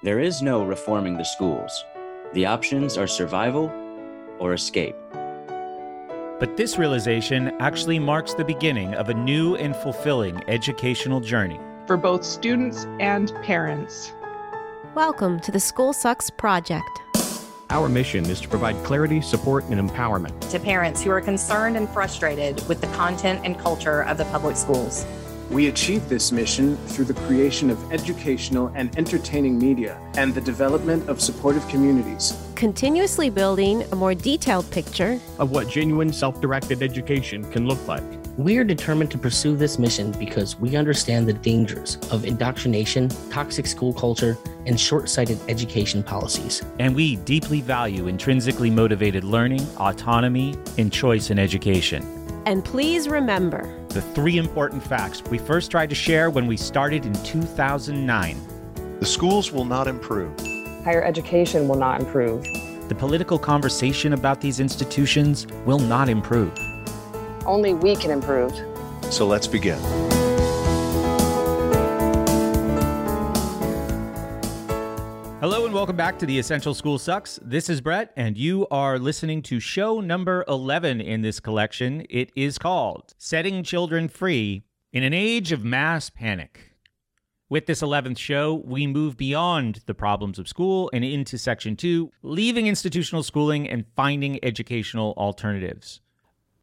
There is no reforming the schools. The options are survival or escape. But this realization actually marks the beginning of a new and fulfilling educational journey. for both students and parents. Welcome to the School Sucks Project. Our mission is to provide clarity, support, and empowerment. to parents who are concerned and frustrated with the content and culture of the public schools. We achieve this mission through the creation of educational and entertaining media and the development of supportive communities. Continuously building a more detailed picture Of what genuine self directed education can look like. We are determined to pursue this mission because we understand the dangers of indoctrination, toxic school culture, and short sighted education policies. And we deeply value intrinsically motivated learning, autonomy, and choice in education. And please remember The three important facts we first tried to share when we started in 2009. The schools will not improve. Higher education will not improve. The political conversation about these institutions will not improve. Only we can improve. So let's begin. Hello and welcome back to the Essential School Sucks. This is Brett, and you are listening to show number 11 in this collection. It is called Setting Children Free in an Age of Mass Panic. With this 11th show, we move beyond the problems of school and into section two, leaving institutional schooling and finding educational alternatives.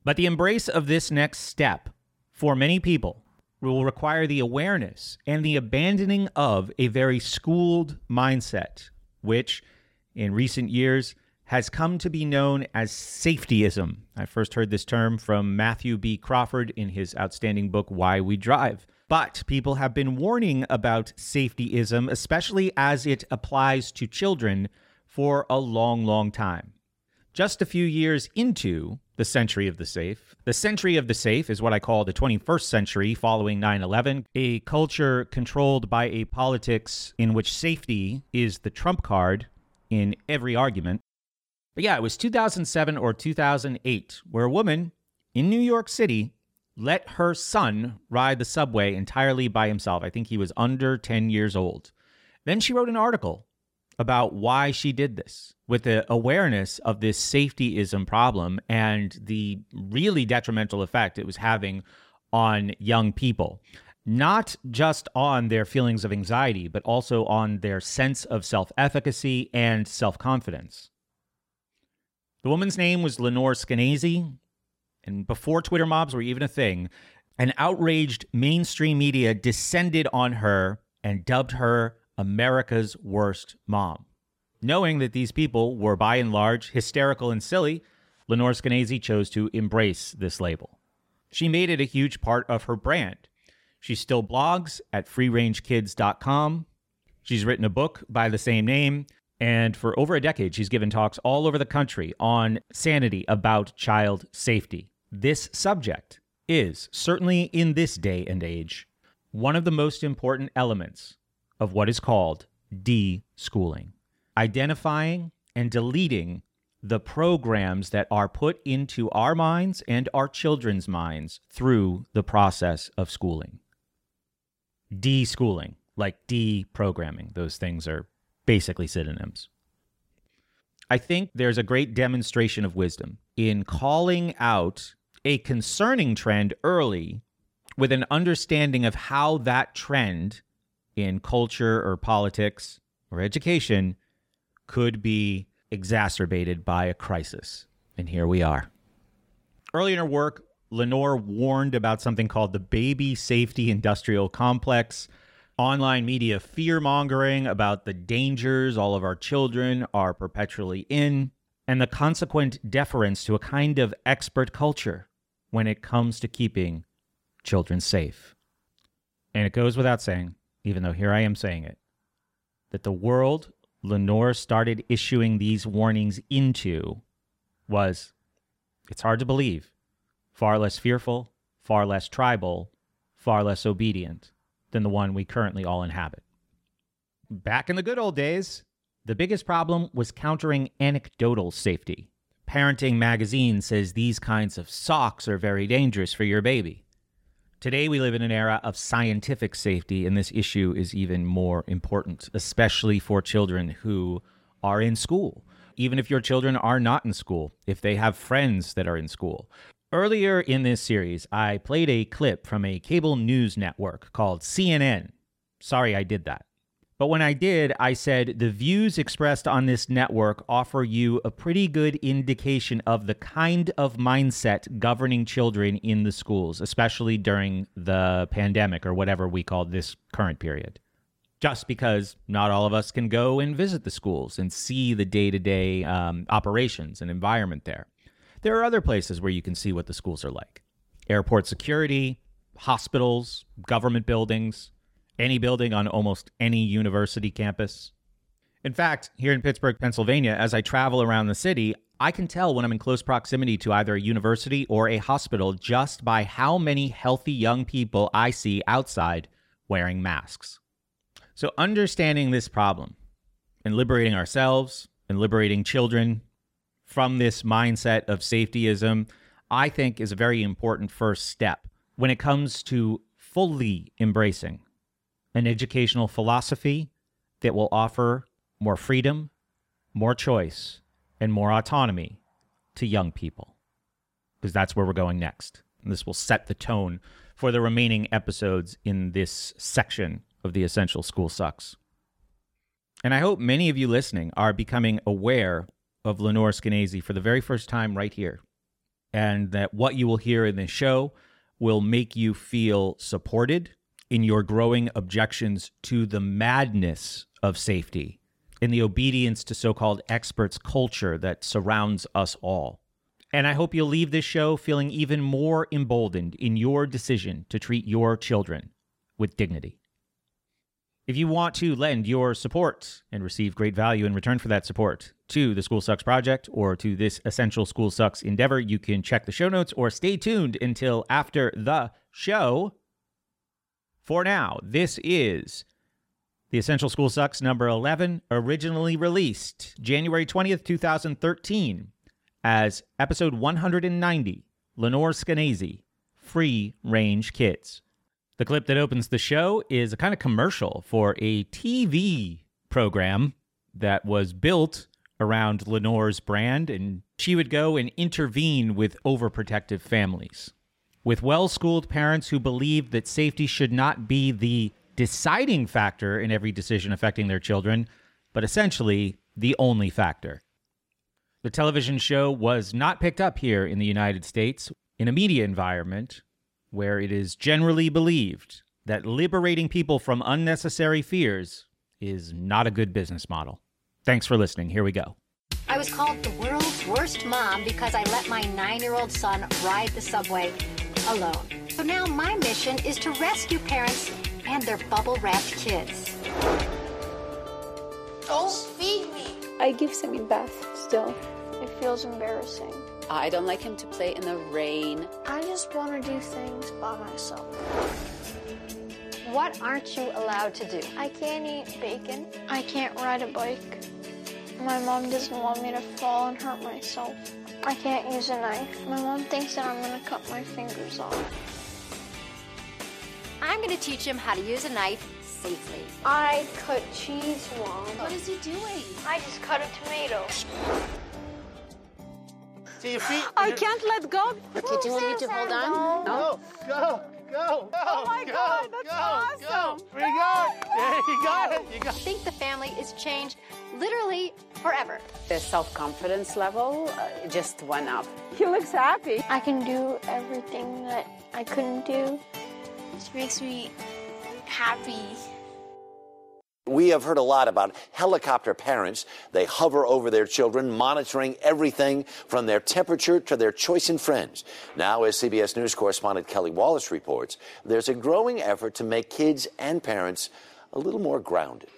But the embrace of this next step for many people will require the awareness and the abandoning of a very schooled mindset, which in recent years has come to be known as safetyism. I first heard this term from Matthew B. Crawford in his outstanding book, Why We Drive. But people have been warning about safetyism, especially as it applies to children, for a long, long time. Just a few years into the century of the safe, the century of the safe is what I call the 21st century following 9 11, a culture controlled by a politics in which safety is the trump card in every argument. But yeah, it was 2007 or 2008 where a woman in New York City let her son ride the subway entirely by himself. I think he was under 10 years old. Then she wrote an article about why she did this with the awareness of this safetyism problem and the really detrimental effect it was having on young people. Not just on their feelings of anxiety, but also on their sense of self efficacy and self confidence. The woman's name was Lenore Skenazy, and before Twitter mobs were even a thing, an outraged mainstream media descended on her and dubbed her America's worst mom. Knowing that these people were by and large hysterical and silly, Lenore Skenazy chose to embrace this label. She made it a huge part of her brand. She still blogs at freerangekids.com. She's written a book by the same name, and for over a decade, she's given talks all over the country on sanity about child safety. This subject is, certainly in this day and age, one of the most important elements of what is called de-schooling, identifying and deleting the programs that are put into our minds and our children's minds through the process of schooling. De-schooling, like deprogramming, those things are basically synonyms. I think there's a great demonstration of wisdom in calling out a concerning trend early with an understanding of how that trend in culture or politics or education could be exacerbated by a crisis. And here we are. Early in her work, Lenore warned about something called the baby safety industrial complex, online media fear mongering about the dangers all of our children are perpetually in, and the consequent deference to a kind of expert culture when it comes to keeping children safe. And it goes without saying, even though here I am saying it, that the world Lenore started issuing these warnings into was, it's hard to believe, far less fearful, far less tribal, far less obedient than the one we currently all inhabit. Back in the good old days, the biggest problem was countering anecdotal safety. Parenting Magazine says these kinds of socks are very dangerous for your baby. Today, we live in an era of scientific safety, and this issue is even more important, especially for children who are in school. Even if your children are not in school, if they have friends that are in school. Earlier in this series, I played a clip from a cable news network called CNN. Sorry I did that. But when I did, I said the views expressed on this network offer you a pretty good indication of the kind of mindset governing children in the schools, especially during the pandemic or whatever we call this current period. Just because not all of us can go and visit the schools and see the day to day operations and environment there. There are other places where you can see what the schools are like airport security, hospitals, government buildings, any building on almost any university campus. In fact, here in Pittsburgh, Pennsylvania, as I travel around the city, I can tell when I'm in close proximity to either a university or a hospital just by how many healthy young people I see outside wearing masks. So, understanding this problem and liberating ourselves and liberating children from this mindset of safetyism, I think is a very important first step when it comes to fully embracing an educational philosophy that will offer more freedom, more choice, and more autonomy to young people. Because that's where we're going next. And this will set the tone for the remaining episodes in this section of The Essential School Sucks. And I hope many of you listening are becoming aware of Lenore Skenazy for the very first time right here. And that what you will hear in this show will make you feel supported in your growing objections to the madness of safety, in the obedience to so called experts culture that surrounds us all. And I hope you'll leave this show feeling even more emboldened in your decision to treat your children with dignity. If you want to lend your support and receive great value in return for that support to the School Sucks Project or to this Essential School Sucks endeavor, you can check the show notes or stay tuned until after the show. For now, this is The Essential School Sucks number 11, originally released January 20th, 2013, as episode 190 Lenore Skenazy, Free Range Kids. The clip that opens the show is a kind of commercial for a TV program that was built around Lenore's brand, and she would go and intervene with overprotective families with well schooled parents who believed that safety should not be the deciding factor in every decision affecting their children, but essentially the only factor. The television show was not picked up here in the United States in a media environment where it is generally believed that liberating people from unnecessary fears is not a good business model. Thanks for listening. Here we go. I was called the world's worst mom because I let my nine year old son ride the subway alone. So now my mission is to rescue parents and their bubble wrapped kids. Don't feed me. I give Sammy bath still. It feels embarrassing. I don't like him to play in the rain. I just want to do things by myself. What aren't you allowed to do? I can't eat bacon. I can't ride a bike. My mom doesn't want me to fall and hurt myself. I can't use a knife. My mom thinks that I'm gonna cut my fingers off. I'm gonna teach him how to use a knife safely. I cut cheese, Mom. What is he doing? I just cut a tomato. See your feet. I can't let go. Okay, do you want me to hold on? No. Go. Go. Go. Oh my go, God, that's go, awesome. Go. There you go. There you got it. You got I think the family is changed literally forever. The self confidence level uh, just went up. He looks happy. I can do everything that I couldn't do. This makes me happy. We have heard a lot about helicopter parents. They hover over their children, monitoring everything from their temperature to their choice in friends. Now, as CBS News correspondent Kelly Wallace reports, there's a growing effort to make kids and parents a little more grounded.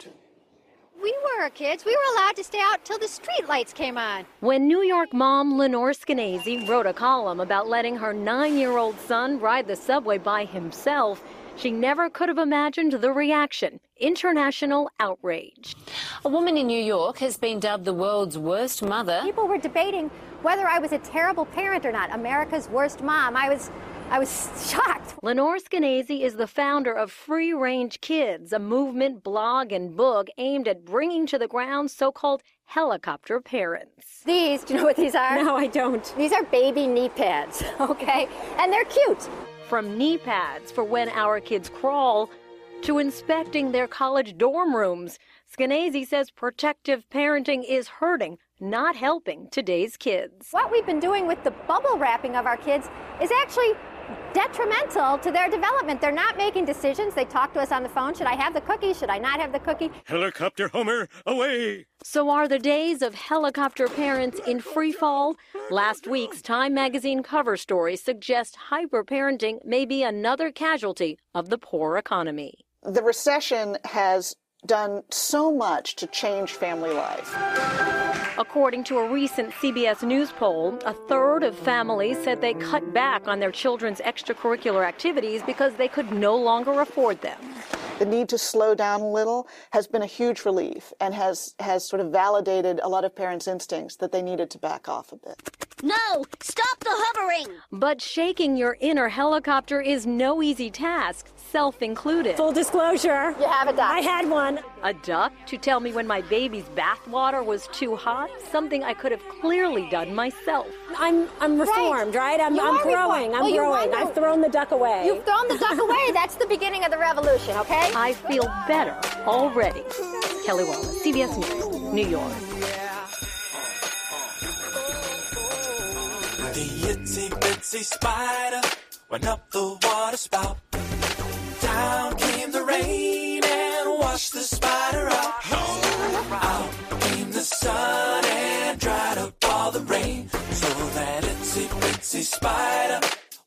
We were kids. We were allowed to stay out till the street lights came on. When New York mom Lenore Skenazy wrote a column about letting her nine year old son ride the subway by himself, she never could have imagined the reaction international outrage. A woman in New York has been dubbed the world's worst mother. People were debating whether I was a terrible parent or not, America's worst mom. I was I was shocked. Lenore Skenazy is the founder of Free Range Kids, a movement, blog, and book aimed at bringing to the ground so called helicopter parents. These, do you know what these are? No, I don't. These are baby knee pads, okay? And they're cute. From knee pads for when our kids crawl to inspecting their college dorm rooms. Skenazy says protective parenting is hurting, not helping today's kids. What we've been doing with the bubble wrapping of our kids is actually detrimental to their development. They're not making decisions. They talk to us on the phone. Should I have the cookie? Should I not have the cookie? Helicopter Homer, away! So are the days of helicopter parents in free fall? Last week's Time magazine cover story suggests hyperparenting may be another casualty of the poor economy. The recession has done so much to change family life. According to a recent CBS News poll, a third of families said they cut back on their children's extracurricular activities because they could no longer afford them. The need to slow down a little has been a huge relief and has, has sort of validated a lot of parents' instincts that they needed to back off a bit. No! Stop the hovering! But shaking your inner helicopter is no easy task, self included. Full disclosure. You have a duck. I had one. A duck to tell me when my baby's bathwater was too hot? Something I could have clearly done myself. I'm I'm reformed, right? I'm, I'm growing. reformed. I'm Well, growing. I've thrown the duck away. You've thrown the duck away. That's the beginning of the revolution, okay? I feel better already. Kelly Wallace, CBS News, New York. The itsy bitsy spider went up the water spout. Down came the rain and washed the spider out. Out came the sun and dried up all the rain. So that itsy bitsy spider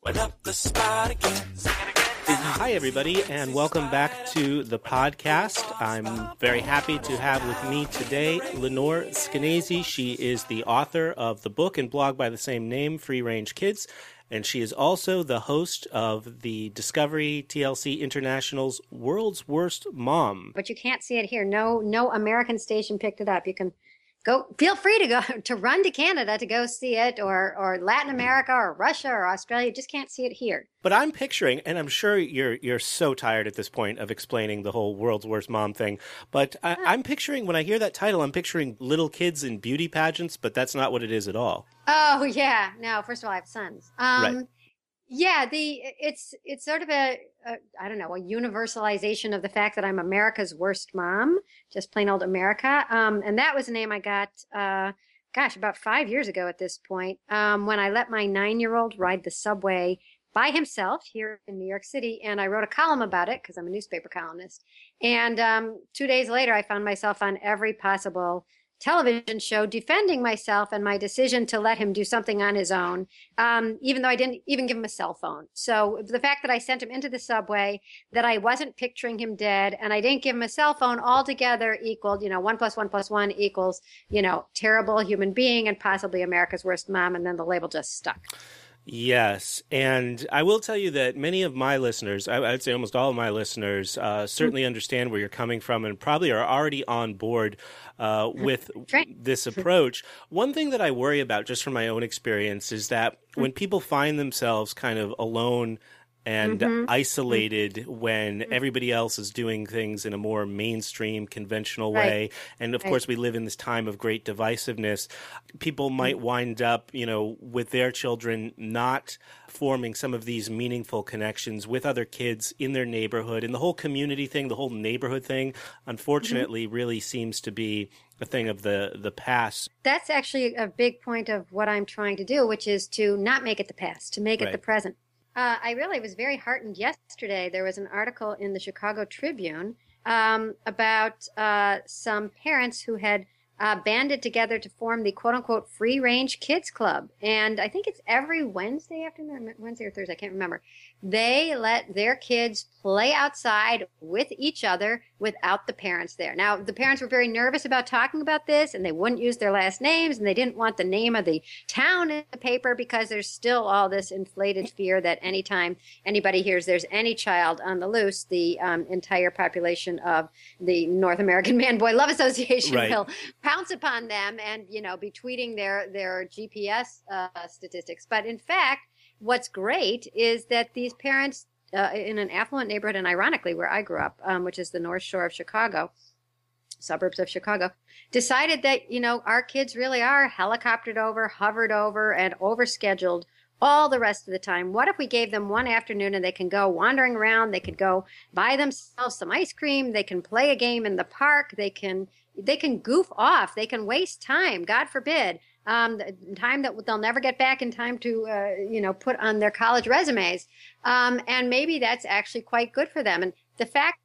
went up the spout again. Hi, everybody, and welcome back to the podcast. I'm very happy to have with me today Lenore Skenazy. She is the author of the book and blog by the same name, Free Range Kids, and she is also the host of the Discovery TLC International's World's Worst Mom. but you can't see it here. No, no American station picked it up. You can go. Feel free to go to run to Canada to go see it, or or Latin America, or Russia, or Australia. You just can't see it here. But I'm picturing, and I'm sure you're you're so tired at this point of explaining the whole world's worst mom thing. But I, I'm picturing when I hear that title, I'm picturing little kids in beauty pageants. But that's not what it is at all. Oh yeah. No, first of all, I have sons. Um, Right. Yeah, the it's it's sort of a, a I don't know a universalization of the fact that I'm America's worst mom, just plain old America. Um, and that was a name I got, uh, gosh, about five years ago at this point, um, when I let my nine year old ride the subway by himself here in New York City, and I wrote a column about it because I'm a newspaper columnist. And um, two days later, I found myself on every possible television show defending myself and my decision to let him do something on his own, um, even though I didn't even give him a cell phone. So the fact that I sent him into the subway, that I wasn't picturing him dead, and I didn't give him a cell phone altogether equaled, you know, one plus one plus one equals, you know, terrible human being and possibly America's worst mom. And then the label just stuck. Yes, and I will tell you that many of my listeners, I, I'd say almost all of my listeners, uh, certainly understand where you're coming from and probably are already on board uh, with this approach. One thing that I worry about, just from my own experience, is that when people find themselves kind of alone and Mhm. isolated when everybody else is doing things in a more mainstream, conventional Right. way. And of Right. course, we live in this time of great divisiveness. People might mm-hmm. wind up, you know, with their children not forming some of these meaningful connections with other kids in their neighborhood. And the whole community thing, the whole neighborhood thing, mm-hmm. unfortunately, really seems to be a thing of the, the past. That's actually a big point of what I'm trying to do, which is to not make it the past, to make it the present. Uh, I really was very heartened yesterday. There was an article in the Chicago Tribune um, about uh, some parents who had uh, banded together to form the quote unquote free range kids club. And I think it's every Wednesday afternoon, Wednesday or Thursday, I can't remember. They let their kids play outside with each other without the parents there. Now, the parents were very nervous about talking about this and they wouldn't use their last names and they didn't want the name of the town in the paper because there's still all this inflated fear that anytime anybody hears there's any child on the loose, the um, entire population of the North American Man Boy Love Association Right. will pounce upon them and, you know, be tweeting their, their GPS uh, statistics. But in fact, what's great is that these parents uh, in an affluent neighborhood, and ironically, where I grew up, um, which is the North Shore of Chicago, suburbs of Chicago, decided that, you know, our kids really are helicoptered over, hovered over, and overscheduled all the rest of the time. What if we gave them one afternoon and they can go wandering around, they could go buy themselves some ice cream, they can play a game in the park, they can they can goof off, they can waste time, God forbid. Um, time that they'll never get back in time to, uh, you know, put on their college resumes. Um, and maybe that's actually quite good for them. And the fact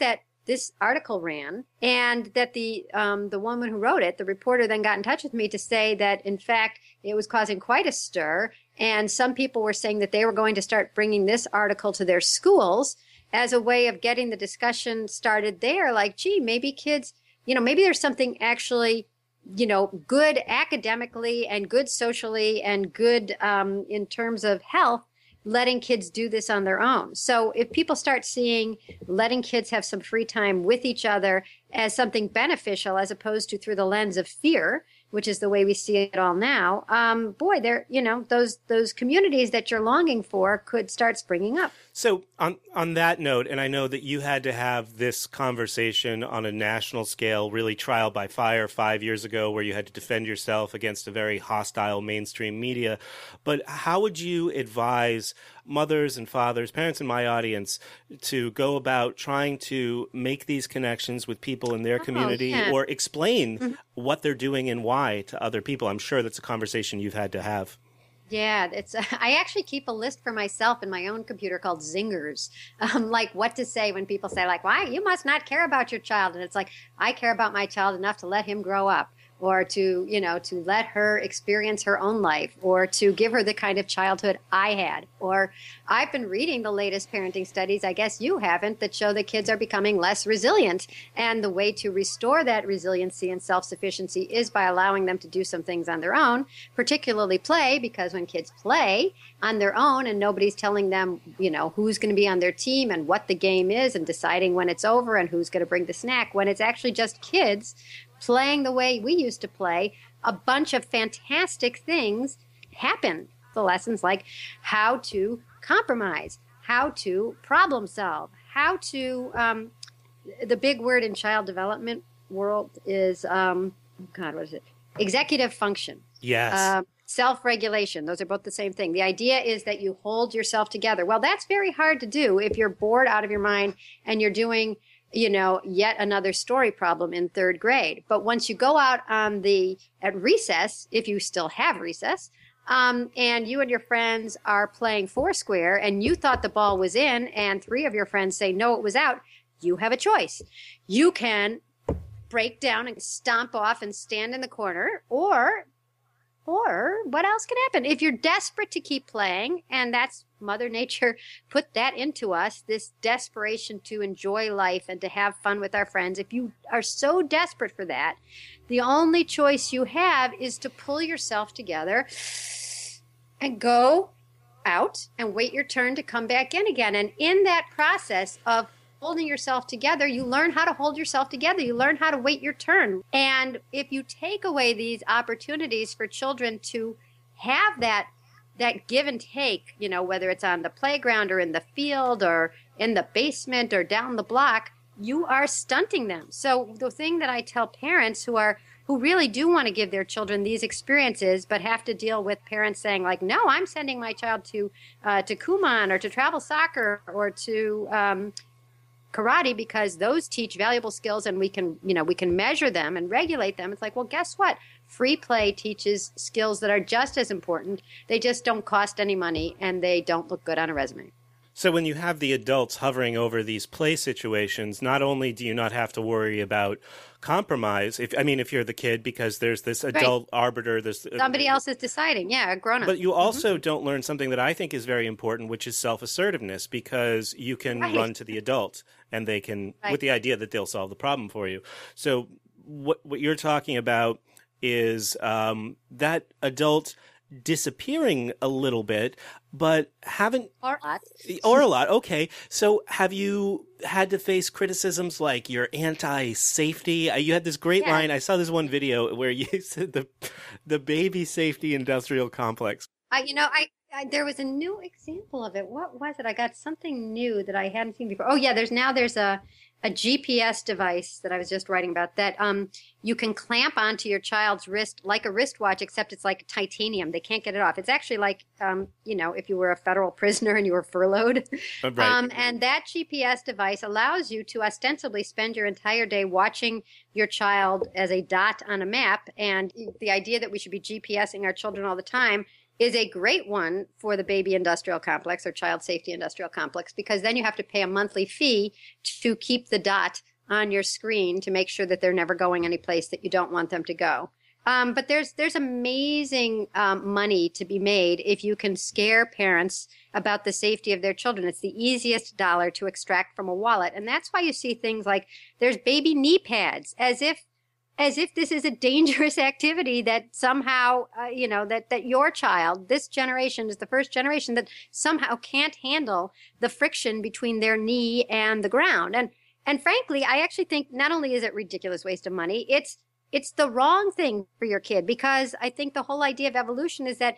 that this article ran and that the um, the woman who wrote it the reporter then got in touch with me to say that in fact it was causing quite a stir and some people were saying that they were going to start bringing this article to their schools as a way of getting the discussion started there like gee maybe kids you know maybe there's something actually you know good academically and good socially and good um, in terms of health letting kids do this on their own. So if people start seeing letting kids have some free time with each other as something beneficial as opposed to through the lens of fear, which is the way we see it all now, um, boy, there, you know, those those communities that you're longing for could start springing up. So on on that note, and I know that you had to have this conversation on a national scale, really trial by fire, five years ago, where you had to defend yourself against a very hostile mainstream media. But how would you advise mothers and fathers, parents in my audience, to go about trying to make these connections with people in their oh, community yeah. or explain mm-hmm. what they're doing and why to other people? I'm sure that's a conversation you've had to have. Yeah, it's. I actually keep a list for myself in my own computer called zingers, um, like what to say when people say like, "Why you must not care about your child," and it's like I care about my child enough to let him grow up, or to you know to let her experience her own life, or to give her the kind of childhood I had. Or I've been reading the latest parenting studies. I guess you haven't that show that kids are becoming less resilient, and the way to restore that resiliency and self sufficiency is by allowing them to do some things on their own, particularly play, because when kids play on their own and nobody's telling them, you know, who's going to be on their team and what the game is and deciding when it's over and who's going to bring the snack, when it's actually just kids playing the way we used to play, a bunch of fantastic things happen. The lessons like how to compromise, how to problem solve, how to, um, the big word in child development world is, um, oh God, what is it? Executive function. Yes. Um, Self regulation. Those are both the same thing. The idea is that you hold yourself together. Well, that's very hard to do if you're bored out of your mind and you're doing, you know, yet another story problem in third grade. But once you go out on the, at recess, if you still have recess, um, and you and your friends are playing foursquare and you thought the ball was in and three of your friends say, no, it was out, you have a choice. You can break down and stomp off and stand in the corner or or what else can happen? If you're desperate to keep playing, and that's Mother Nature put that into us, this desperation to enjoy life and to have fun with our friends. If you are so desperate for that, the only choice you have is to pull yourself together and go out and wait your turn to come back in again. And in that process of holding yourself together, you learn how to hold yourself together. You learn how to wait your turn. And if you take away these opportunities for children to have that that give and take, you know, whether it's on the playground or in the field or in the basement or down the block, you are stunting them. So the thing that I tell parents who are who really do want to give their children these experiences, but have to deal with parents saying like, "No, I'm sending my child to uh, to Kumon or to travel soccer or to um, karate because those teach valuable skills and we can you know we can measure them and regulate them. It's like well guess what? Free play teaches skills that are just as important. They just don't cost any money and they don't look good on a resume. So when you have the adults hovering over these play situations, not only do you not have to worry about compromise, if I mean if you're the kid because there's this adult arbiter, this uh, somebody else is deciding. Yeah a grown up But you mm-hmm. also don't learn something that I think is very important, which is self assertiveness, because you can Right. run to the adult and they can, Right. with the idea that they'll solve the problem for you. So what what you're talking about is um, that adult disappearing a little bit, but haven't or a lot. or a lot. Okay, so have you had to face criticisms like you're anti-safety? Uh, You had this great Yeah. line. I saw this one video where you said the the baby safety industrial complex. I, you know, I, I, there was a new example of it. What was it? I got something new that I hadn't seen before. Oh yeah, there's now there's a a GPS device that I was just writing about that um, you can clamp onto your child's wrist like a wristwatch, except it's like titanium. They can't get it off. It's actually like, um, you know, if you were a federal prisoner and you were furloughed. Oh, right. Um, and that GPS device allows you to ostensibly spend your entire day watching your child as a dot on a map. And the idea that we should be GPSing our children all the time is a great one for the baby industrial complex or child safety industrial complex because then you have to pay a monthly fee to keep the dot on your screen to make sure that they're never going any place that you don't want them to go. Um, but there's there's amazing um, money to be made if you can scare parents about the safety of their children. It's the easiest dollar to extract from a wallet, and that's why you see things like there's baby knee pads, as if as if this is a dangerous activity that somehow uh, you know that that your child this generation is the first generation that somehow can't handle the friction between their knee and the ground. And and frankly i actually think not only is it ridiculous waste of money it's it's the wrong thing for your kid because i think the whole idea of evolution is that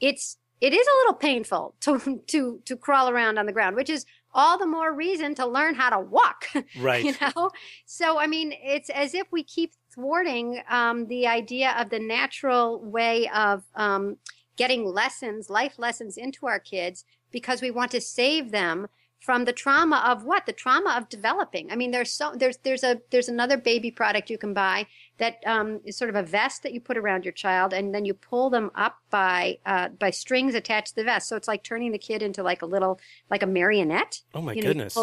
it's it is a little painful to to to crawl around on the ground which is all the more reason to learn how to walk right. you know? So i mean it's as if we keep thwarting um, the idea of the natural way of um, getting lessons, life lessons into our kids because we want to save them from the trauma of what? The trauma of developing. I mean there's so there's there's a there's another baby product you can buy that um, is sort of a vest that you put around your child and then you pull them up by uh, by strings attached to the vest. So it's like turning the kid into like a little like a marionette. Oh my you know, goodness.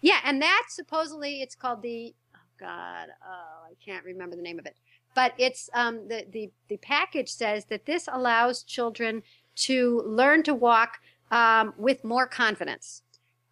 yeah and that supposedly it's called the God, oh, I can't remember the name of it. But it's um, the the the package says that this allows children to learn to walk um, with more confidence,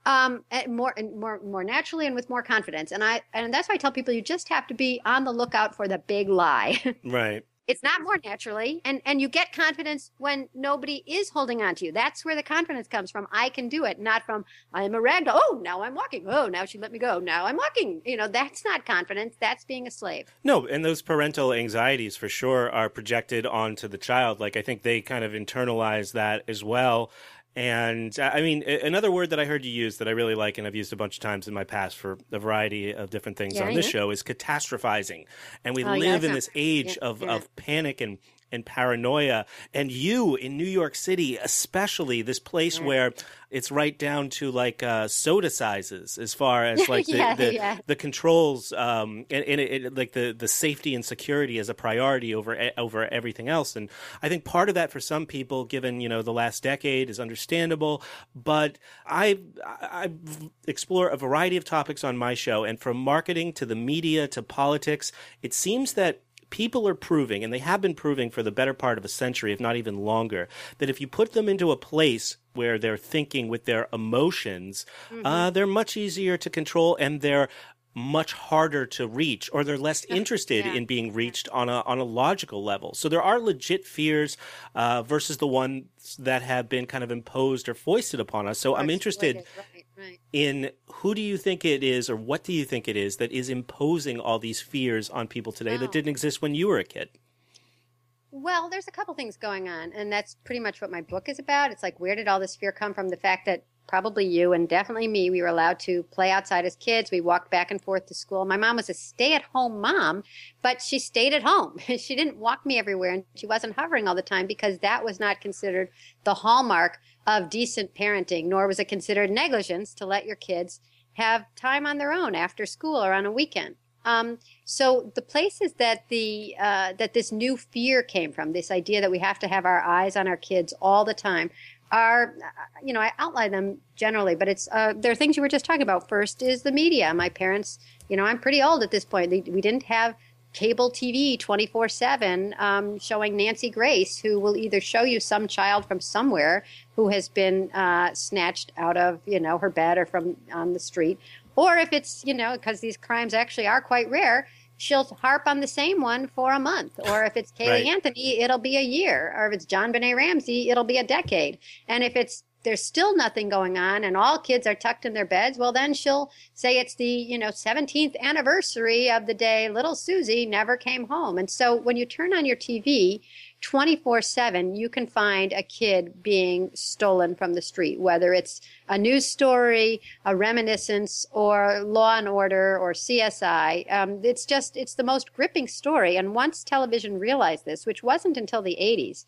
um, and more and more more naturally and with more confidence. And I and that's why I tell people you just have to be on the lookout for the big lie. right it's not more naturally and and you get confidence when nobody is holding on to you. That's where the confidence comes from. I can do it not from i'm a ragdoll oh now i'm walking oh now she let me go now i'm walking. You know that's not confidence that's being a slave. No and those parental anxieties for sure are projected onto the child. Like i think they kind of internalize that as well and I mean, another word that I heard you use that I really like, and I've used a bunch of times in my past for a variety of different things Yeah, on this yeah. show is catastrophizing. And we Oh, live that's in not- this age yeah, of, yeah. of panic and, and paranoia. And you in New York City, especially this place where it's right down to like uh, soda sizes as far as like the, Yeah, the, yeah. the controls um, and, and it, it, like the, the safety and security as a priority over over everything else. And I think part of that for some people, given you know the last decade, is understandable. But I I explore a variety of topics on my show, and from marketing to the media to politics, it seems that people are proving, and they have been proving for the better part of a century, if not even longer, that if you put them into a place where they're thinking with their emotions, uh, they're much easier to control and they're much harder to reach or they're less interested in being reached on a on a logical level. So there are legit fears uh, versus the ones that have been kind of imposed or foisted upon us. So i'm interested right, in who do you think it is or what do you think it is that is imposing all these fears on people today that Oh. didn't exist when you were a kid Well, there's a couple things going on, and that's pretty much what my book is about. It's like, where did all this fear come from? The fact that probably you and definitely me, we were allowed to play outside as kids. We walked back and forth to school. My mom was a stay at home mom, but she stayed at home. she didn't walk me everywhere, and she wasn't hovering all the time because that was not considered the hallmark of decent parenting, nor was it considered negligence to let your kids have time on their own after school or on a weekend. Um, so the places that the uh, that this new fear came from, this idea that we have to have our eyes on our kids all the time, are uh, you know I outline them generally, but it's uh, there are things you were just talking about. First is the media. My parents, you know, I'm pretty old at this point. They, we didn't have cable TV 24 7 um, showing Nancy Grace, who will either show you some child from somewhere who has been uh, snatched out of, you know, her bed or from on the street. Or if it's, you know, because these crimes actually are quite rare, she'll harp on the same one for a month. Or if it's Caylee Right. Anthony, it'll be a year. Or if it's JonBenét Ramsey, it'll be a decade. And if it's there's still nothing going on and all kids are tucked in their beds, well then she'll say it's the, you know, 17th anniversary of the day little Susie never came home. And so when you turn on your TV 24 7, you can find a kid being stolen from the street, whether it's a news story, a reminiscence, or Law and Order or CSI. Um, it's just, it's the most gripping story. And once television realized this, which wasn't until the 80s,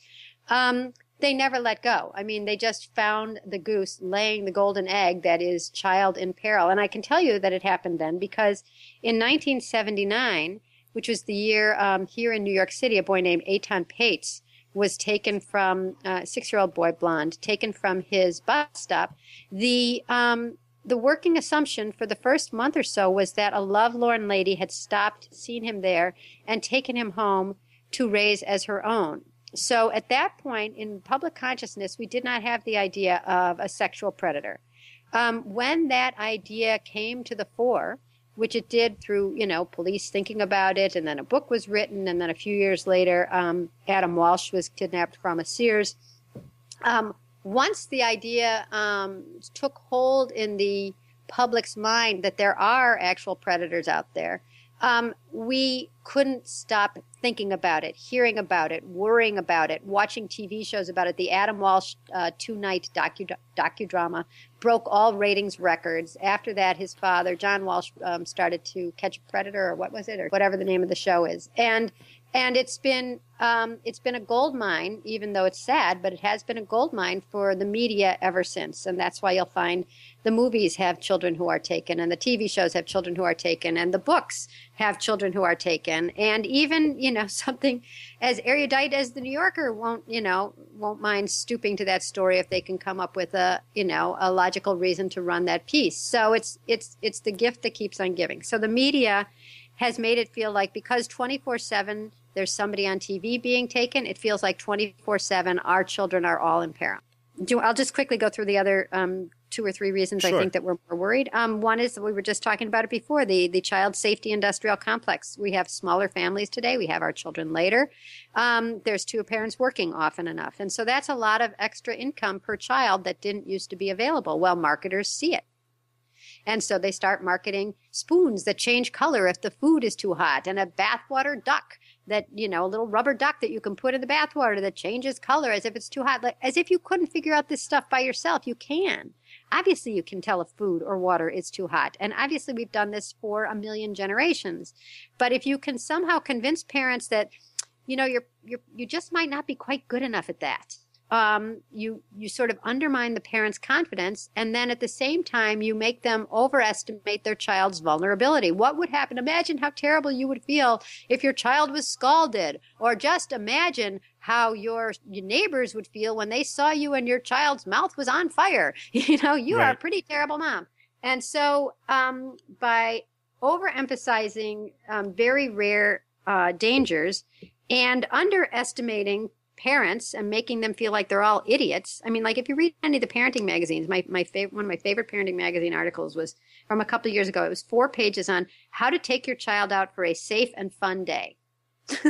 um, they never let go. I mean, they just found the goose laying the golden egg that is child in peril. And I can tell you that it happened then because in 1979, which was the year um, here in New York City, a boy named Etan Patz was taken from uh, six-year-old boy, blonde, taken from his bus stop. The um, the working assumption for the first month or so was that a lovelorn lady had stopped, seen him there, and taken him home to raise as her own. So at that point in public consciousness, we did not have the idea of a sexual predator. Um, when that idea came to the fore, which it did through, you know, police thinking about it, and then a book was written, and then a few years later, um, Adam Walsh was kidnapped from a Sears. Um, once the idea um, took hold in the public's mind that there are actual predators out there, um, we couldn't stop thinking about it, hearing about it, worrying about it, watching TV shows about it. The Adam Walsh uh, two night docu- docudrama broke all ratings records. After that, his father, John Walsh, um, started to catch a predator, or what was it, or whatever the name of the show is. And and it's been um, it's been a gold mine, even though it's sad, but it has been a gold mine for the media ever since. And that's why you'll find the movies have children who are taken, and the TV shows have children who are taken, and the books have children who are taken, and even you know something as erudite as the New Yorker won't you know won't mind stooping to that story if they can come up with a you know a logical reason to run that piece. So it's it's it's the gift that keeps on giving. So the media has made it feel like because 24 7 there's somebody on TV being taken, it feels like 24 7 our children are all in peril. Do, I'll just quickly go through the other um, two or three reasons sure. I think that we're more worried. Um, one is that we were just talking about it before the the child safety industrial complex. We have smaller families today. We have our children later. Um, there's two parents working often enough, and so that's a lot of extra income per child that didn't used to be available. Well, marketers see it. And so they start marketing spoons that change color if the food is too hot and a bathwater duck that you know a little rubber duck that you can put in the bathwater that changes color as if it's too hot like, as if you couldn't figure out this stuff by yourself. You can. Obviously you can tell if food or water is too hot and obviously we've done this for a million generations. But if you can somehow convince parents that you know you're, you're you just might not be quite good enough at that um, you you sort of undermine the parents' confidence, and then at the same time you make them overestimate their child's vulnerability. What would happen? Imagine how terrible you would feel if your child was scalded, or just imagine how your, your neighbors would feel when they saw you and your child's mouth was on fire. You know, you right. are a pretty terrible mom. And so, um, by overemphasizing um, very rare uh, dangers and underestimating parents and making them feel like they're all idiots. I mean, like if you read any of the parenting magazines, my, my favorite, one of my favorite parenting magazine articles was from a couple of years ago. It was four pages on how to take your child out for a safe and fun day.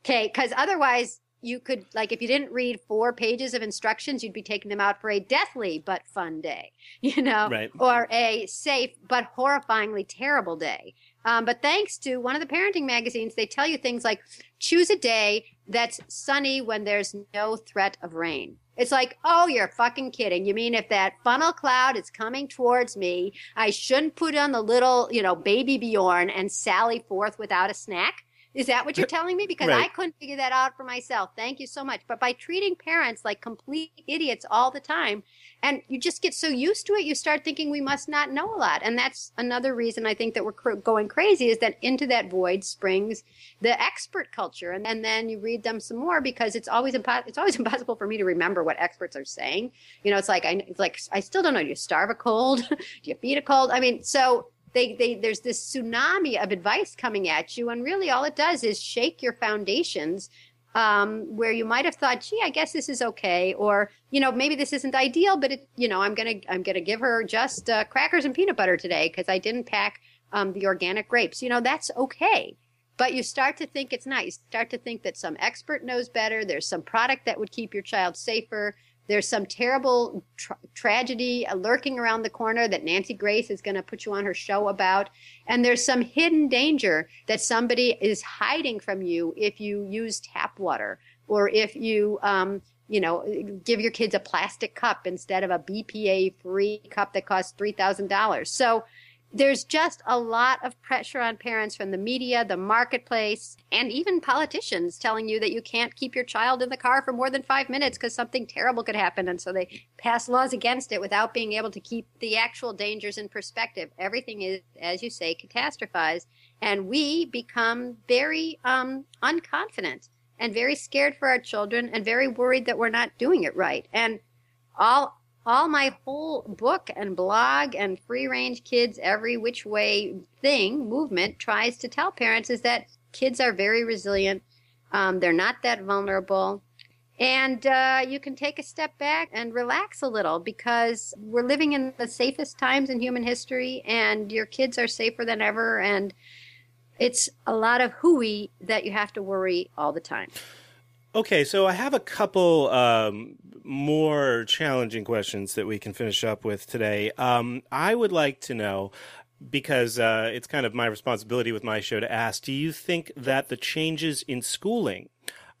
okay. Cause otherwise you could, like, if you didn't read four pages of instructions, you'd be taking them out for a deathly but fun day, you know, right. or a safe but horrifyingly terrible day. Um, but thanks to one of the parenting magazines, they tell you things like choose a day that's sunny when there's no threat of rain. It's like, oh, you're fucking kidding. You mean if that funnel cloud is coming towards me, I shouldn't put on the little, you know, BabyBjörn and sally forth without a snack? Is that what you're telling me? Because right. I couldn't figure that out for myself. Thank you so much. But by treating parents like complete idiots all the time, and you just get so used to it, you start thinking we must not know a lot. And that's another reason I think that we're cr- going crazy is that into that void springs the expert culture. And, and then you read them some more because it's always impo- it's always impossible for me to remember what experts are saying. You know, it's like I it's like I still don't know. Do you starve a cold? Do you feed a cold? I mean, so they, they there's this tsunami of advice coming at you and really all it does is shake your foundations um, where you might have thought gee i guess this is okay or you know maybe this isn't ideal but it you know i'm gonna i'm gonna give her just uh, crackers and peanut butter today because i didn't pack um, the organic grapes. You know that's okay but you start to think it's not you start to think that some expert knows better there's some product that would keep your child safer there's some terrible tra- tragedy lurking around the corner that Nancy Grace is going to put you on her show about. And there's some hidden danger that somebody is hiding from you if you use tap water or if you, um, you know, give your kids a plastic cup instead of a BPA free cup that costs $3,000. So there's just a lot of pressure on parents from the media, the marketplace, and even politicians telling you that you can't keep your child in the car for more than five minutes because something terrible could happen. And so they pass laws against it without being able to keep the actual dangers in perspective. Everything is, as you say, catastrophized. And we become very um, unconfident and very scared for our children and very worried that we're not doing it right. And all all my whole book and blog and free range kids every which way thing movement tries to tell parents is that kids are very resilient. Um, they're not that vulnerable. And uh, you can take a step back and relax a little because we're living in the safest times in human history and your kids are safer than ever. And it's a lot of hooey that you have to worry all the time Okay, so I have a couple um, more challenging questions that we can finish up with today. Um, I would like to know, because uh, it's kind of my responsibility with my show to ask, do you think that the changes in schooling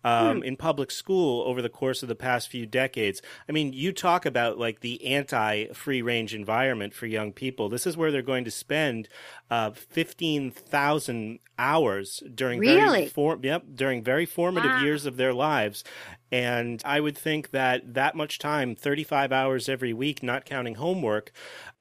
um, hmm. in public school over the course of the past few decades. I mean, you talk about like the anti free range environment for young people. This is where they're going to spend uh, 15,000 hours during really? very for- yep, during very formative wow. years of their lives. And I would think that that much time, 35 hours every week, not counting homework.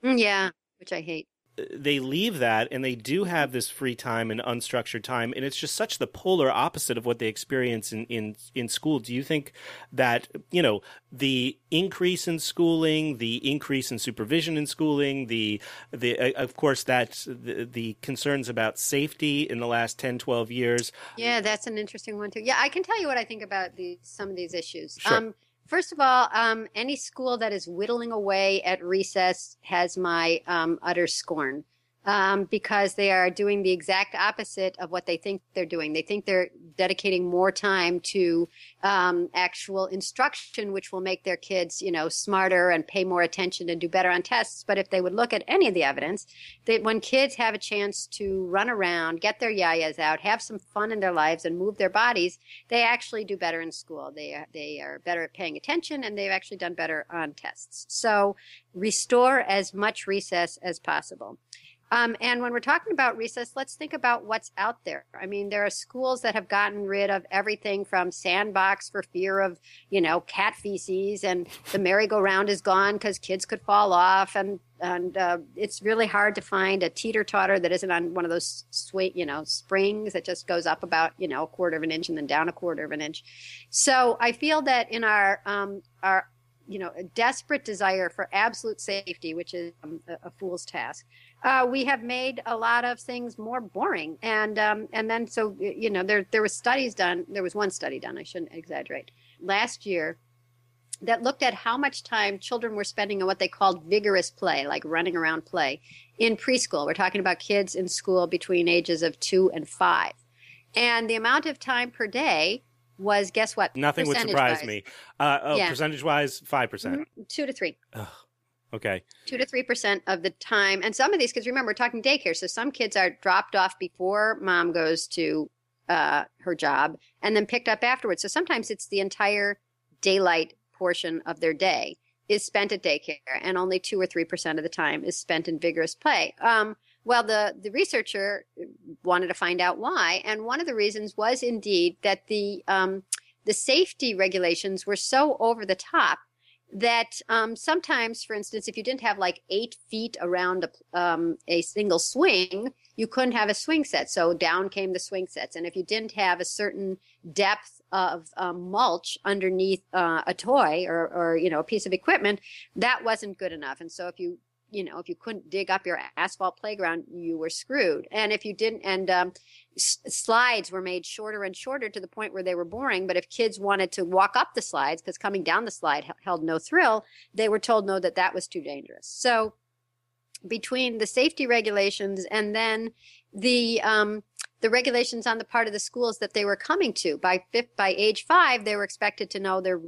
Mm, yeah, which I hate they leave that and they do have this free time and unstructured time and it's just such the polar opposite of what they experience in in in school. Do you think that you know the increase in schooling the increase in supervision in schooling the the uh, of course that the, the concerns about safety in the last 10 12 years? Yeah that's an interesting one too. Yeah i can tell you what i think about these some of these issues. Sure. um First of all, um, any school that is whittling away at recess has my um, utter scorn um, because they are doing the exact opposite of what they think they're doing. They think they're dedicating more time to um, actual instruction, which will make their kids, you know, smarter and pay more attention and do better on tests. But if they would look at any of the evidence, that when kids have a chance to run around, get their yayas out, have some fun in their lives, and move their bodies, they actually do better in school. They they are better at paying attention, and they've actually done better on tests. So restore as much recess as possible. Um, and when we're talking about recess, let's think about what's out there. I mean, there are schools that have gotten rid of everything from sandbox for fear of, you know, cat feces, and the merry-go-round is gone because kids could fall off, and and uh, it's really hard to find a teeter totter that isn't on one of those sweet, you know, springs that just goes up about you know a quarter of an inch and then down a quarter of an inch. So I feel that in our um, our you know desperate desire for absolute safety, which is um, a, a fool's task uh, we have made a lot of things more boring. And um, and then so you know there there was studies done. There was one study done. I shouldn't exaggerate. Last year, that looked at how much time children were spending on what they called vigorous play, like running around play, in preschool. We're talking about kids in school between ages of two and five, and the amount of time per day was guess what? Nothing would surprise me. Uh, oh, yeah. percentage wise, five percent, mm-hmm. two to three. Ugh. Okay. Two to three percent of the time, and some of these kids. Remember, we're talking daycare, so some kids are dropped off before mom goes to uh, her job, and then picked up afterwards. So sometimes it's the entire daylight portion of their day is spent at daycare, and only two or three percent of the time is spent in vigorous play. Um, well, the the researcher wanted to find out why, and one of the reasons was indeed that the um, the safety regulations were so over the top that um, sometimes, for instance, if you didn't have like eight feet around a, um, a single swing, you couldn't have a swing set. So down came the swing sets. And if you didn't have a certain depth of um, mulch underneath uh, a toy or, or, you know, a piece of equipment, that wasn't good enough. And so if you you know, if you couldn't dig up your asphalt playground, you were screwed. And if you didn't, and um, s- slides were made shorter and shorter to the point where they were boring. But if kids wanted to walk up the slides, because coming down the slide h- held no thrill, they were told no, that that was too dangerous. So between the safety regulations and then the um, the regulations on the part of the schools that they were coming to by fifth, by age five, they were expected to know their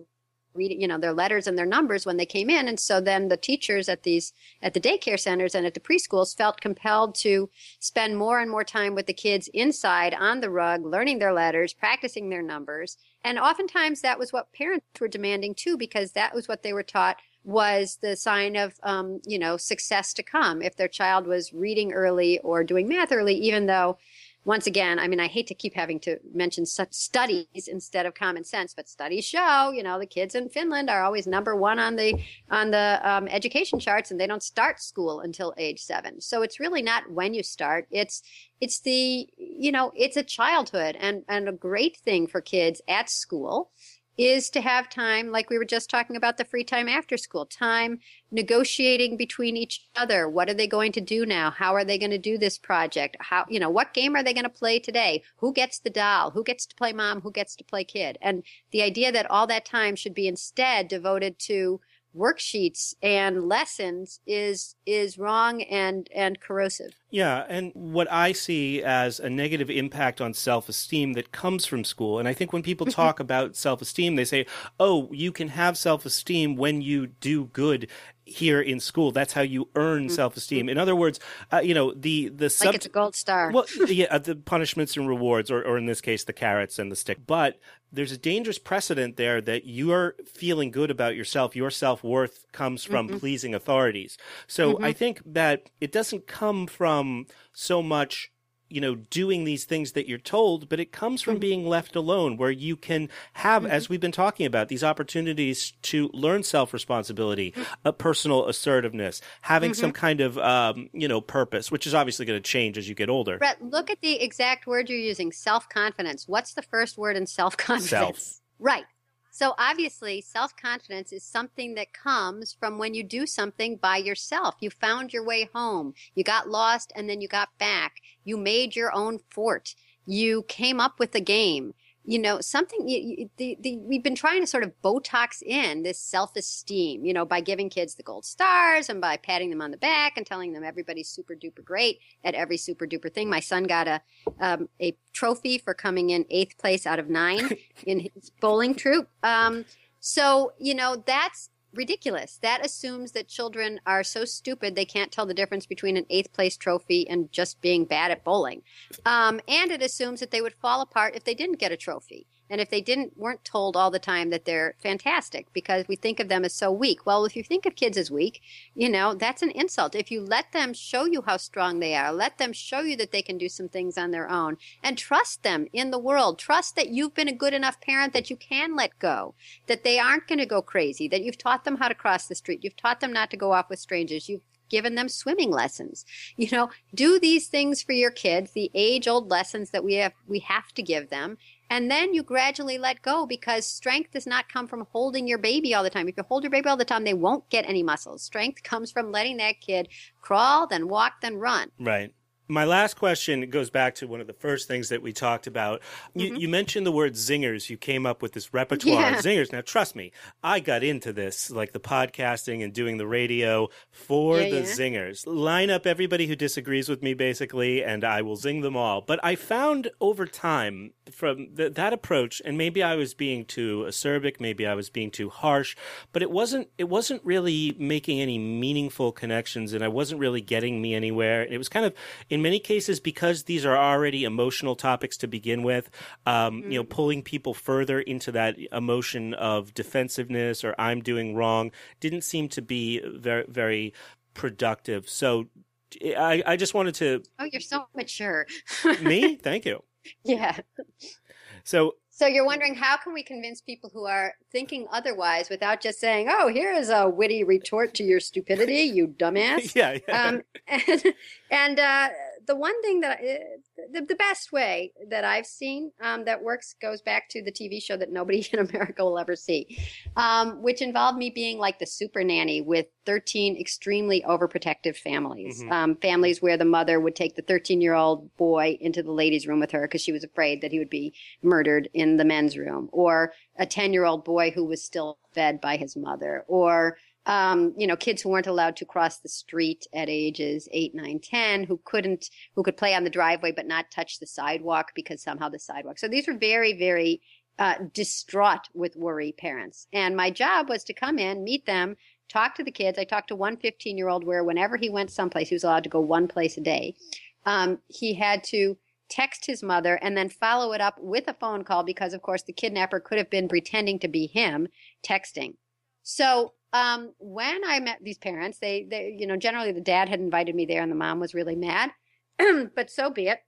reading, you know, their letters and their numbers when they came in. And so then the teachers at these, at the daycare centers and at the preschools felt compelled to spend more and more time with the kids inside on the rug, learning their letters, practicing their numbers. And oftentimes that was what parents were demanding too, because that was what they were taught was the sign of um, you know success to come if their child was reading early or doing math early even though once again i mean i hate to keep having to mention such studies instead of common sense but studies show you know the kids in finland are always number one on the on the um, education charts and they don't start school until age seven. So it's really not when you start. It's it's the you know it's a childhood and and a great thing for kids at school is to have time, like we were just talking about the free time after school, time negotiating between each other. What are they going to do now? How are they going to do this project? How, you know, what game are they going to play today? Who gets the doll? Who gets to play mom? Who gets to play kid? And the idea that all that time should be instead devoted to worksheets and lessons is is wrong and and corrosive. Yeah, and what I see as a negative impact on self-esteem that comes from school, and I think when people talk about self-esteem, they say, "Oh, you can have self-esteem when you do good." Here in school, that's how you earn Mm-hmm. self-esteem. In other words, uh, you know the the sub- like it's a gold star. well, yeah, uh, the punishments and rewards, or, or in this case, the carrots and the stick. But there's a dangerous precedent there that you're feeling good about yourself. Your self worth comes from Mhm. pleasing authorities. So Mhm. I think that it doesn't come from so much. You know, doing these things that you're told, but it comes from being left alone where you can have, as we've been talking about, these opportunities to learn self responsibility, a personal assertiveness, having some Mhm. kind of, um, you know, purpose, which is obviously going to change as you get older. Brett, look at the exact word you're using self confidence. What's the first word in self confidence? Self. Right. So obviously, self confidence is something that comes from when you do something by yourself. You found your way home. You got lost and then you got back. You made your own fort. You came up with a game. You know, something, you, you, the, the, we've been trying to sort of Botox in this self esteem, you know, by giving kids the gold stars and by patting them on the back and telling them everybody's super duper great at every super duper thing. My son got a, um, a trophy for coming in eighth place out of nine in his bowling troop. Um, so, you know, that's ridiculous. That assumes that children are so stupid they can't tell the difference between an eighth place trophy and just being bad at bowling. Um, and it assumes that they would fall apart if they didn't get a trophy. And if they didn't weren't told all the time that they're fantastic because we think of them as so weak. Well, if you think of kids as weak, you know, that's an insult. If you let them show you how strong they are, let them show you that they can do some things on their own and trust them in the world. Trust that you've been a good enough parent that you can let go, that they aren't going to go crazy, that you've taught them how to cross the street. You've taught them not to go off with strangers. You've given them swimming lessons. You know, do these things for your kids, the age old lessons that we have we have to give them. And then you gradually let go because strength does not come from holding your baby all the time. If you hold your baby all the time, they won't get any muscles. Strength comes from letting that kid crawl, then walk, then run. Right. My last question goes back to one of the first things that we talked about. You, mm-hmm. you mentioned the word zingers. You came up with this repertoire Yeah. of zingers. Now, trust me, I got into this, like the podcasting and doing the radio for Yeah, the yeah. zingers. Line up everybody who disagrees with me, basically, and I will zing them all. But I found over time from th- that approach, and maybe I was being too acerbic, maybe I was being too harsh, but it wasn't. It wasn't really making any meaningful connections, and I wasn't really getting me anywhere. It was kind of, in many cases, because these are already emotional topics to begin with. Um, You know, pulling people further into that emotion of defensiveness or I'm doing wrong didn't seem to be very very productive. So. I, I just wanted to Oh, you're so mature. me thank you yeah. so So you're wondering how can we convince people who are thinking otherwise without just saying, "Oh, here is a witty retort to your stupidity, you dumbass." yeah, yeah. Um, and and uh, the one thing that I, the, the best way that I've seen um, that works goes back to the TV show that nobody in America will ever see, um, which involved me being like the super nanny with 13 extremely overprotective families. Mhm. Um, families where the mother would take the 13 year old boy into the ladies' room with her because she was afraid that he would be murdered in the men's room, or a 10 year old boy who was still fed by his mother, or um, you know, kids who weren't allowed to cross the street at ages eight, nine, ten, who couldn't, who could play on the driveway but not touch the sidewalk because somehow the sidewalk. So these were very, very uh, distraught with worry parents. And my job was to come in, meet them, talk to the kids. I talked to one 15 year old where whenever he went someplace, he was allowed to go one place a day. Um, he had to text his mother and then follow it up with a phone call because, of course, the kidnapper could have been pretending to be him texting. So um, when I met these parents, they, they, you know, generally the dad had invited me there and the mom was really mad, but so be it.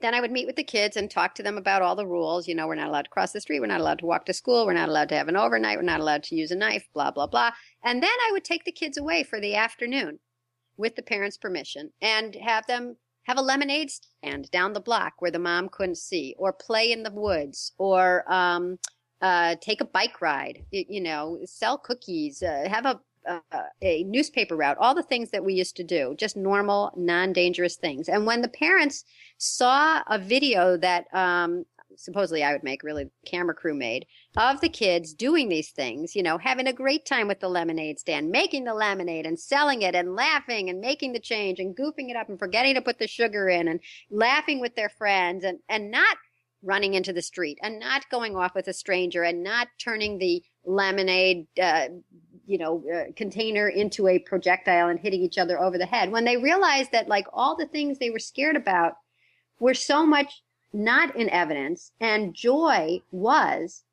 Then I would meet with the kids and talk to them about all the rules. You know, we're not allowed to cross the street. We're not allowed to walk to school. We're not allowed to have an overnight. We're not allowed to use a knife, blah, blah, blah. And then I would take the kids away for the afternoon with the parents' permission and have them have a lemonade stand down the block where the mom couldn't see, or play in the woods, or um, uh, take a bike ride, you, know, sell cookies, uh, have a uh, a newspaper route, all the things that we used to do, just normal, non-dangerous things. And when the parents saw a video that um, supposedly I would make, really the camera crew made, of the kids doing these things, you know, having a great time with the lemonade stand, making the lemonade and selling it and laughing and making the change and goofing it up and forgetting to put the sugar in and laughing with their friends and, and not running into the street and not going off with a stranger and not turning the lemonade, uh, you know, uh, container into a projectile and hitting each other over the head. When they realized that like all the things they were scared about were so much not in evidence and joy was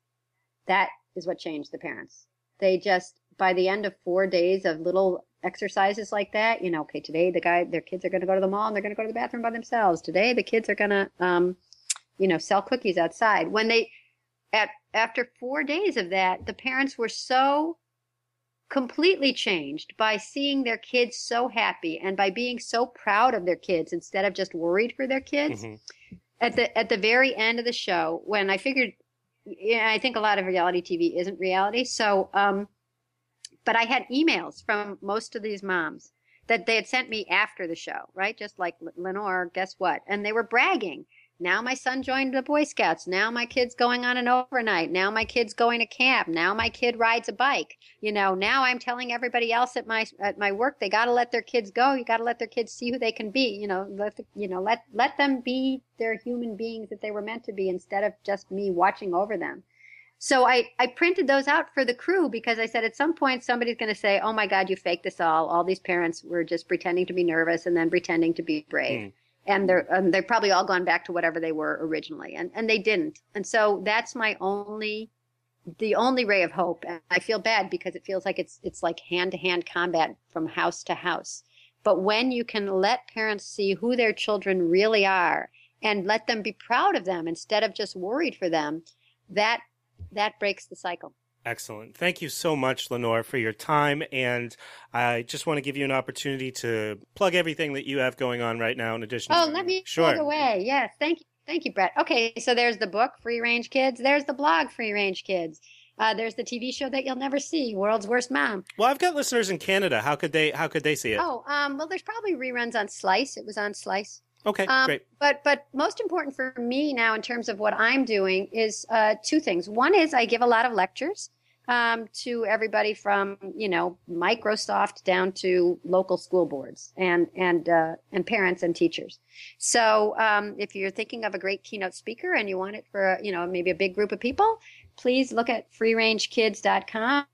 that is what changed the parents. They just, by the end of four days of little exercises like that, you know, okay, today the guy, their kids are going to go to the mall and they're going to go to the bathroom by themselves. Today the kids are going to, um, you know, sell cookies outside. When they, at, after four days of that, the parents were so completely changed by seeing their kids so happy and by being so proud of their kids instead of just worried for their kids. Mm-hmm. At the at the very end of the show, when I figured, yeah, I think a lot of reality TV isn't reality. So, um, but I had emails from most of these moms that they had sent me after the show, right? Just like Lenore, guess what? And they were bragging now my son joined the Boy Scouts. Now my kid's going on an overnight. Now my kid's going to camp. Now my kid rides a bike. You know, now I'm telling everybody else at my at my work they got to let their kids go. You got to let their kids see who they can be. You know, let the, you know let let them be their human beings that they were meant to be instead of just me watching over them. So I, I printed those out for the crew because I said at some point somebody's going to say, "Oh my God, you faked this all. All these parents were just pretending to be nervous and then pretending to be brave." Mm and they're um, they've probably all gone back to whatever they were originally and and they didn't. And so that's my only the only ray of hope. And i feel bad because it feels like it's it's like hand to hand combat from house to house. But when you can let parents see who their children really are and let them be proud of them instead of just worried for them that that breaks the cycle Excellent. Thank you so much, Lenore, for your time. And I just want to give you an opportunity to plug everything that you have going on right now in addition oh, to. let me sure. plug away. Yes. Thank you. Thank you, Brett. Okay. So there's the book, Free Range Kids. There's the blog, Free Range Kids. Uh, there's the TV show that you'll never see, World's Worst Mom. Well, I've got listeners in Canada. How could they? How could they see it? Oh, um, well, there's probably reruns on Slice. It was on Slice. Okay, um, great. But but most important for me now in terms of what I'm doing is uh, two things. One is I give a lot of lectures um, to everybody from you know Microsoft down to local school boards and and uh, and parents and teachers. So um, if you're thinking of a great keynote speaker and you want it for you know maybe a big group of people, please look at freerangekids.com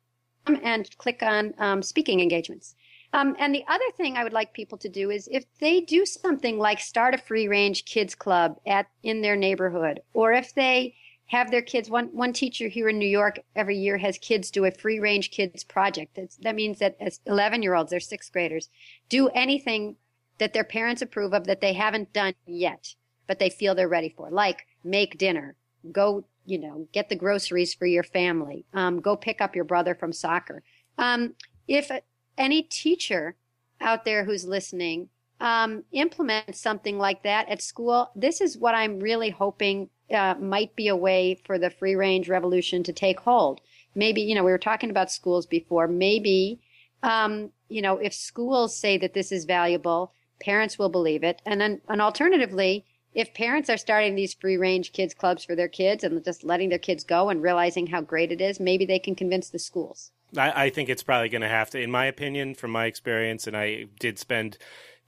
and click on um, speaking engagements. Um, and the other thing I would like people to do is if they do something like start a free range kids club at in their neighborhood, or if they have their kids one one teacher here in New York every year has kids do a free range kids project. That means that as 11 year olds, they're sixth graders, do anything that their parents approve of that they haven't done yet, but they feel they're ready for, like make dinner, go you know get the groceries for your family, um, go pick up your brother from soccer. Um, if any teacher out there who's listening um, implement something like that at school, this is what I'm really hoping uh, might be a way for the free range revolution to take hold. Maybe, you know, we were talking about schools before. Maybe, um, you know, if schools say that this is valuable, parents will believe it. And then, and alternatively, if parents are starting these free range kids clubs for their kids and just letting their kids go and realizing how great it is, maybe they can convince the schools. I, I think it's probably going to have to, in my opinion, from my experience, and I did spend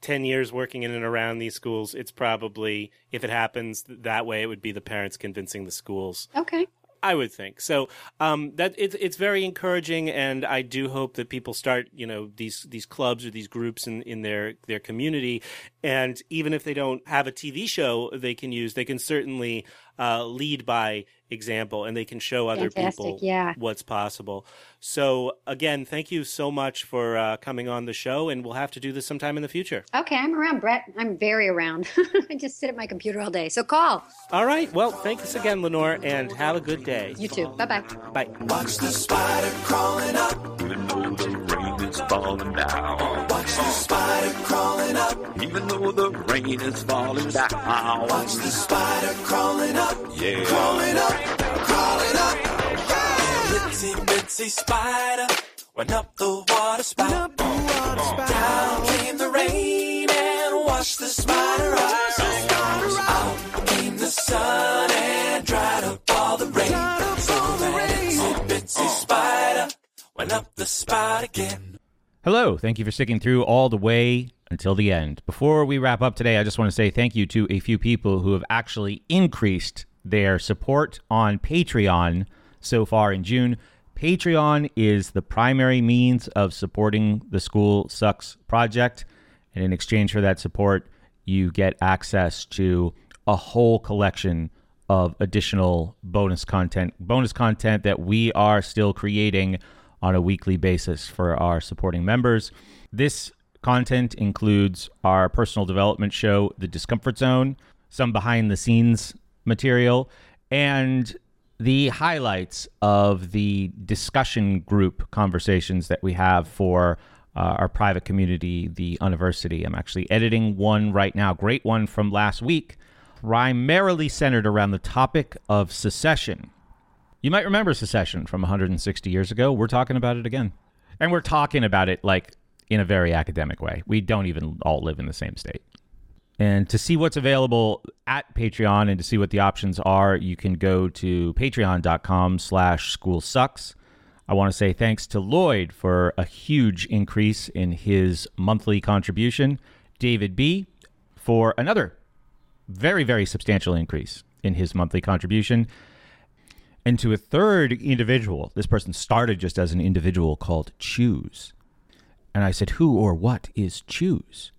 10 years working in and around these schools, it's probably, if it happens that way, it would be the parents convincing the schools. Okay. I would think so. Um, that it's it's very encouraging, and I do hope that people start, you know, these these clubs or these groups in, in their their community, and even if they don't have a TV show they can use, they can certainly uh, lead by example, and they can show other Fantastic, people yeah. what's possible. So again, thank you so much for uh, coming on the show, and we'll have to do this sometime in the future. Okay, I'm around, Brett. I'm very around. I just sit at my computer all day. So call. All right. Well, thanks again, Lenore, and have a good day. You too. Bye bye. Bye. Watch the spider crawling up. Even though the rain is falling down. Watch the spider crawling up. Even though the rain is falling down. Watch the spider crawling up. Yeah. Crawling up. Crawling up. Itsy bitsy spider went up the water spout. Down came the rain and washed the spider out. Out came the sun and dried up all the rain. So that itsy bitsy spider went up the spout again. Hello. Thank you for sticking through all the way until the end. Before we wrap up today, I just want to say thank you to a few people who have actually increased their support on Patreon so far in June. Patreon is the primary means of supporting the School Sucks project. And in exchange for that support, you get access to a whole collection of additional bonus content, bonus content that we are still creating on a weekly basis for our supporting members. This content includes our personal development show, The Discomfort Zone, some behind the scenes material, and the highlights of the discussion group conversations that we have for uh, our private community, the University. I'm actually editing one right now, great one from last week, primarily centered around the topic of secession. You might remember secession from 160 years ago. We're talking about it again. And we're talking about it like in a very academic way. We don't even all live in the same state. And to see what's available at Patreon and to see what the options are, you can go to patreon.com slash school sucks. I want to say thanks to Lloyd for a huge increase in his monthly contribution, David B for another very, very substantial increase in his monthly contribution, and to a third individual. This person started just as an individual called Choose. And I said, Who or what is Choose?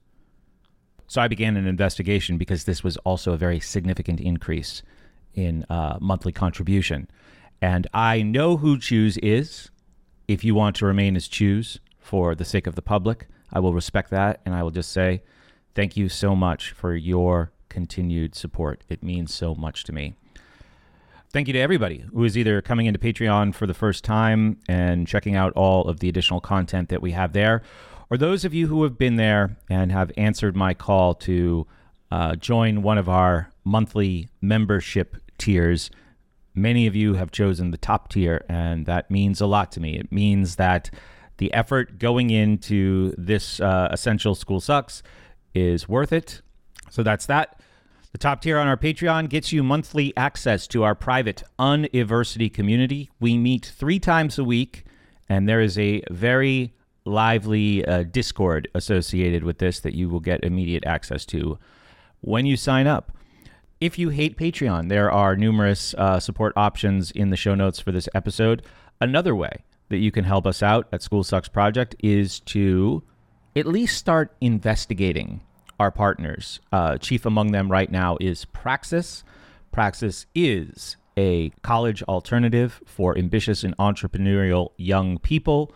So I began an investigation because this was also a very significant increase in uh, monthly contribution. And I know who Choose is. If you want to remain as Choose for the sake of the public, I will respect that. And I will just say thank you so much for your continued support. It means so much to me. Thank you to everybody who is either coming into Patreon for the first time and checking out all of the additional content that we have there, or those of you who have been there and have answered my call to uh, join one of our monthly membership tiers. Many of you have chosen the top tier, and that means a lot to me. It means that the effort going into this uh, Essential School Sucks is worth it. So that's that. The top tier on our Patreon gets you monthly access to our private University community. We meet three times a week, and there is a very lively uh, Discord associated with this that you will get immediate access to when you sign up. If you hate Patreon, there are numerous uh, support options in the show notes for this episode. Another way that you can help us out at School Sucks Project is to at least start investigating our partners. Uh, chief among them right now is Praxis. Praxis is a college alternative for ambitious and entrepreneurial young people.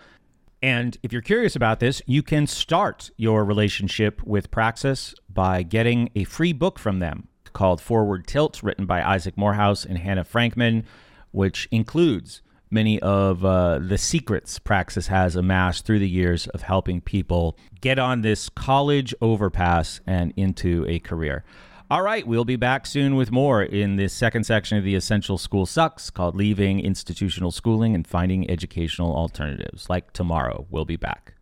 And if you're curious about this, you can start your relationship with Praxis by getting a free book from them called Forward Tilt, written by Isaac Morehouse and Hannah Frankman, which includes many of uh, the secrets Praxis has amassed through the years of helping people get on this college overpass and into a career. All right, we'll be back soon with more in this second section of the Essential School Sucks called Leaving Institutional Schooling and Finding Educational Alternatives. Like tomorrow, we'll be back.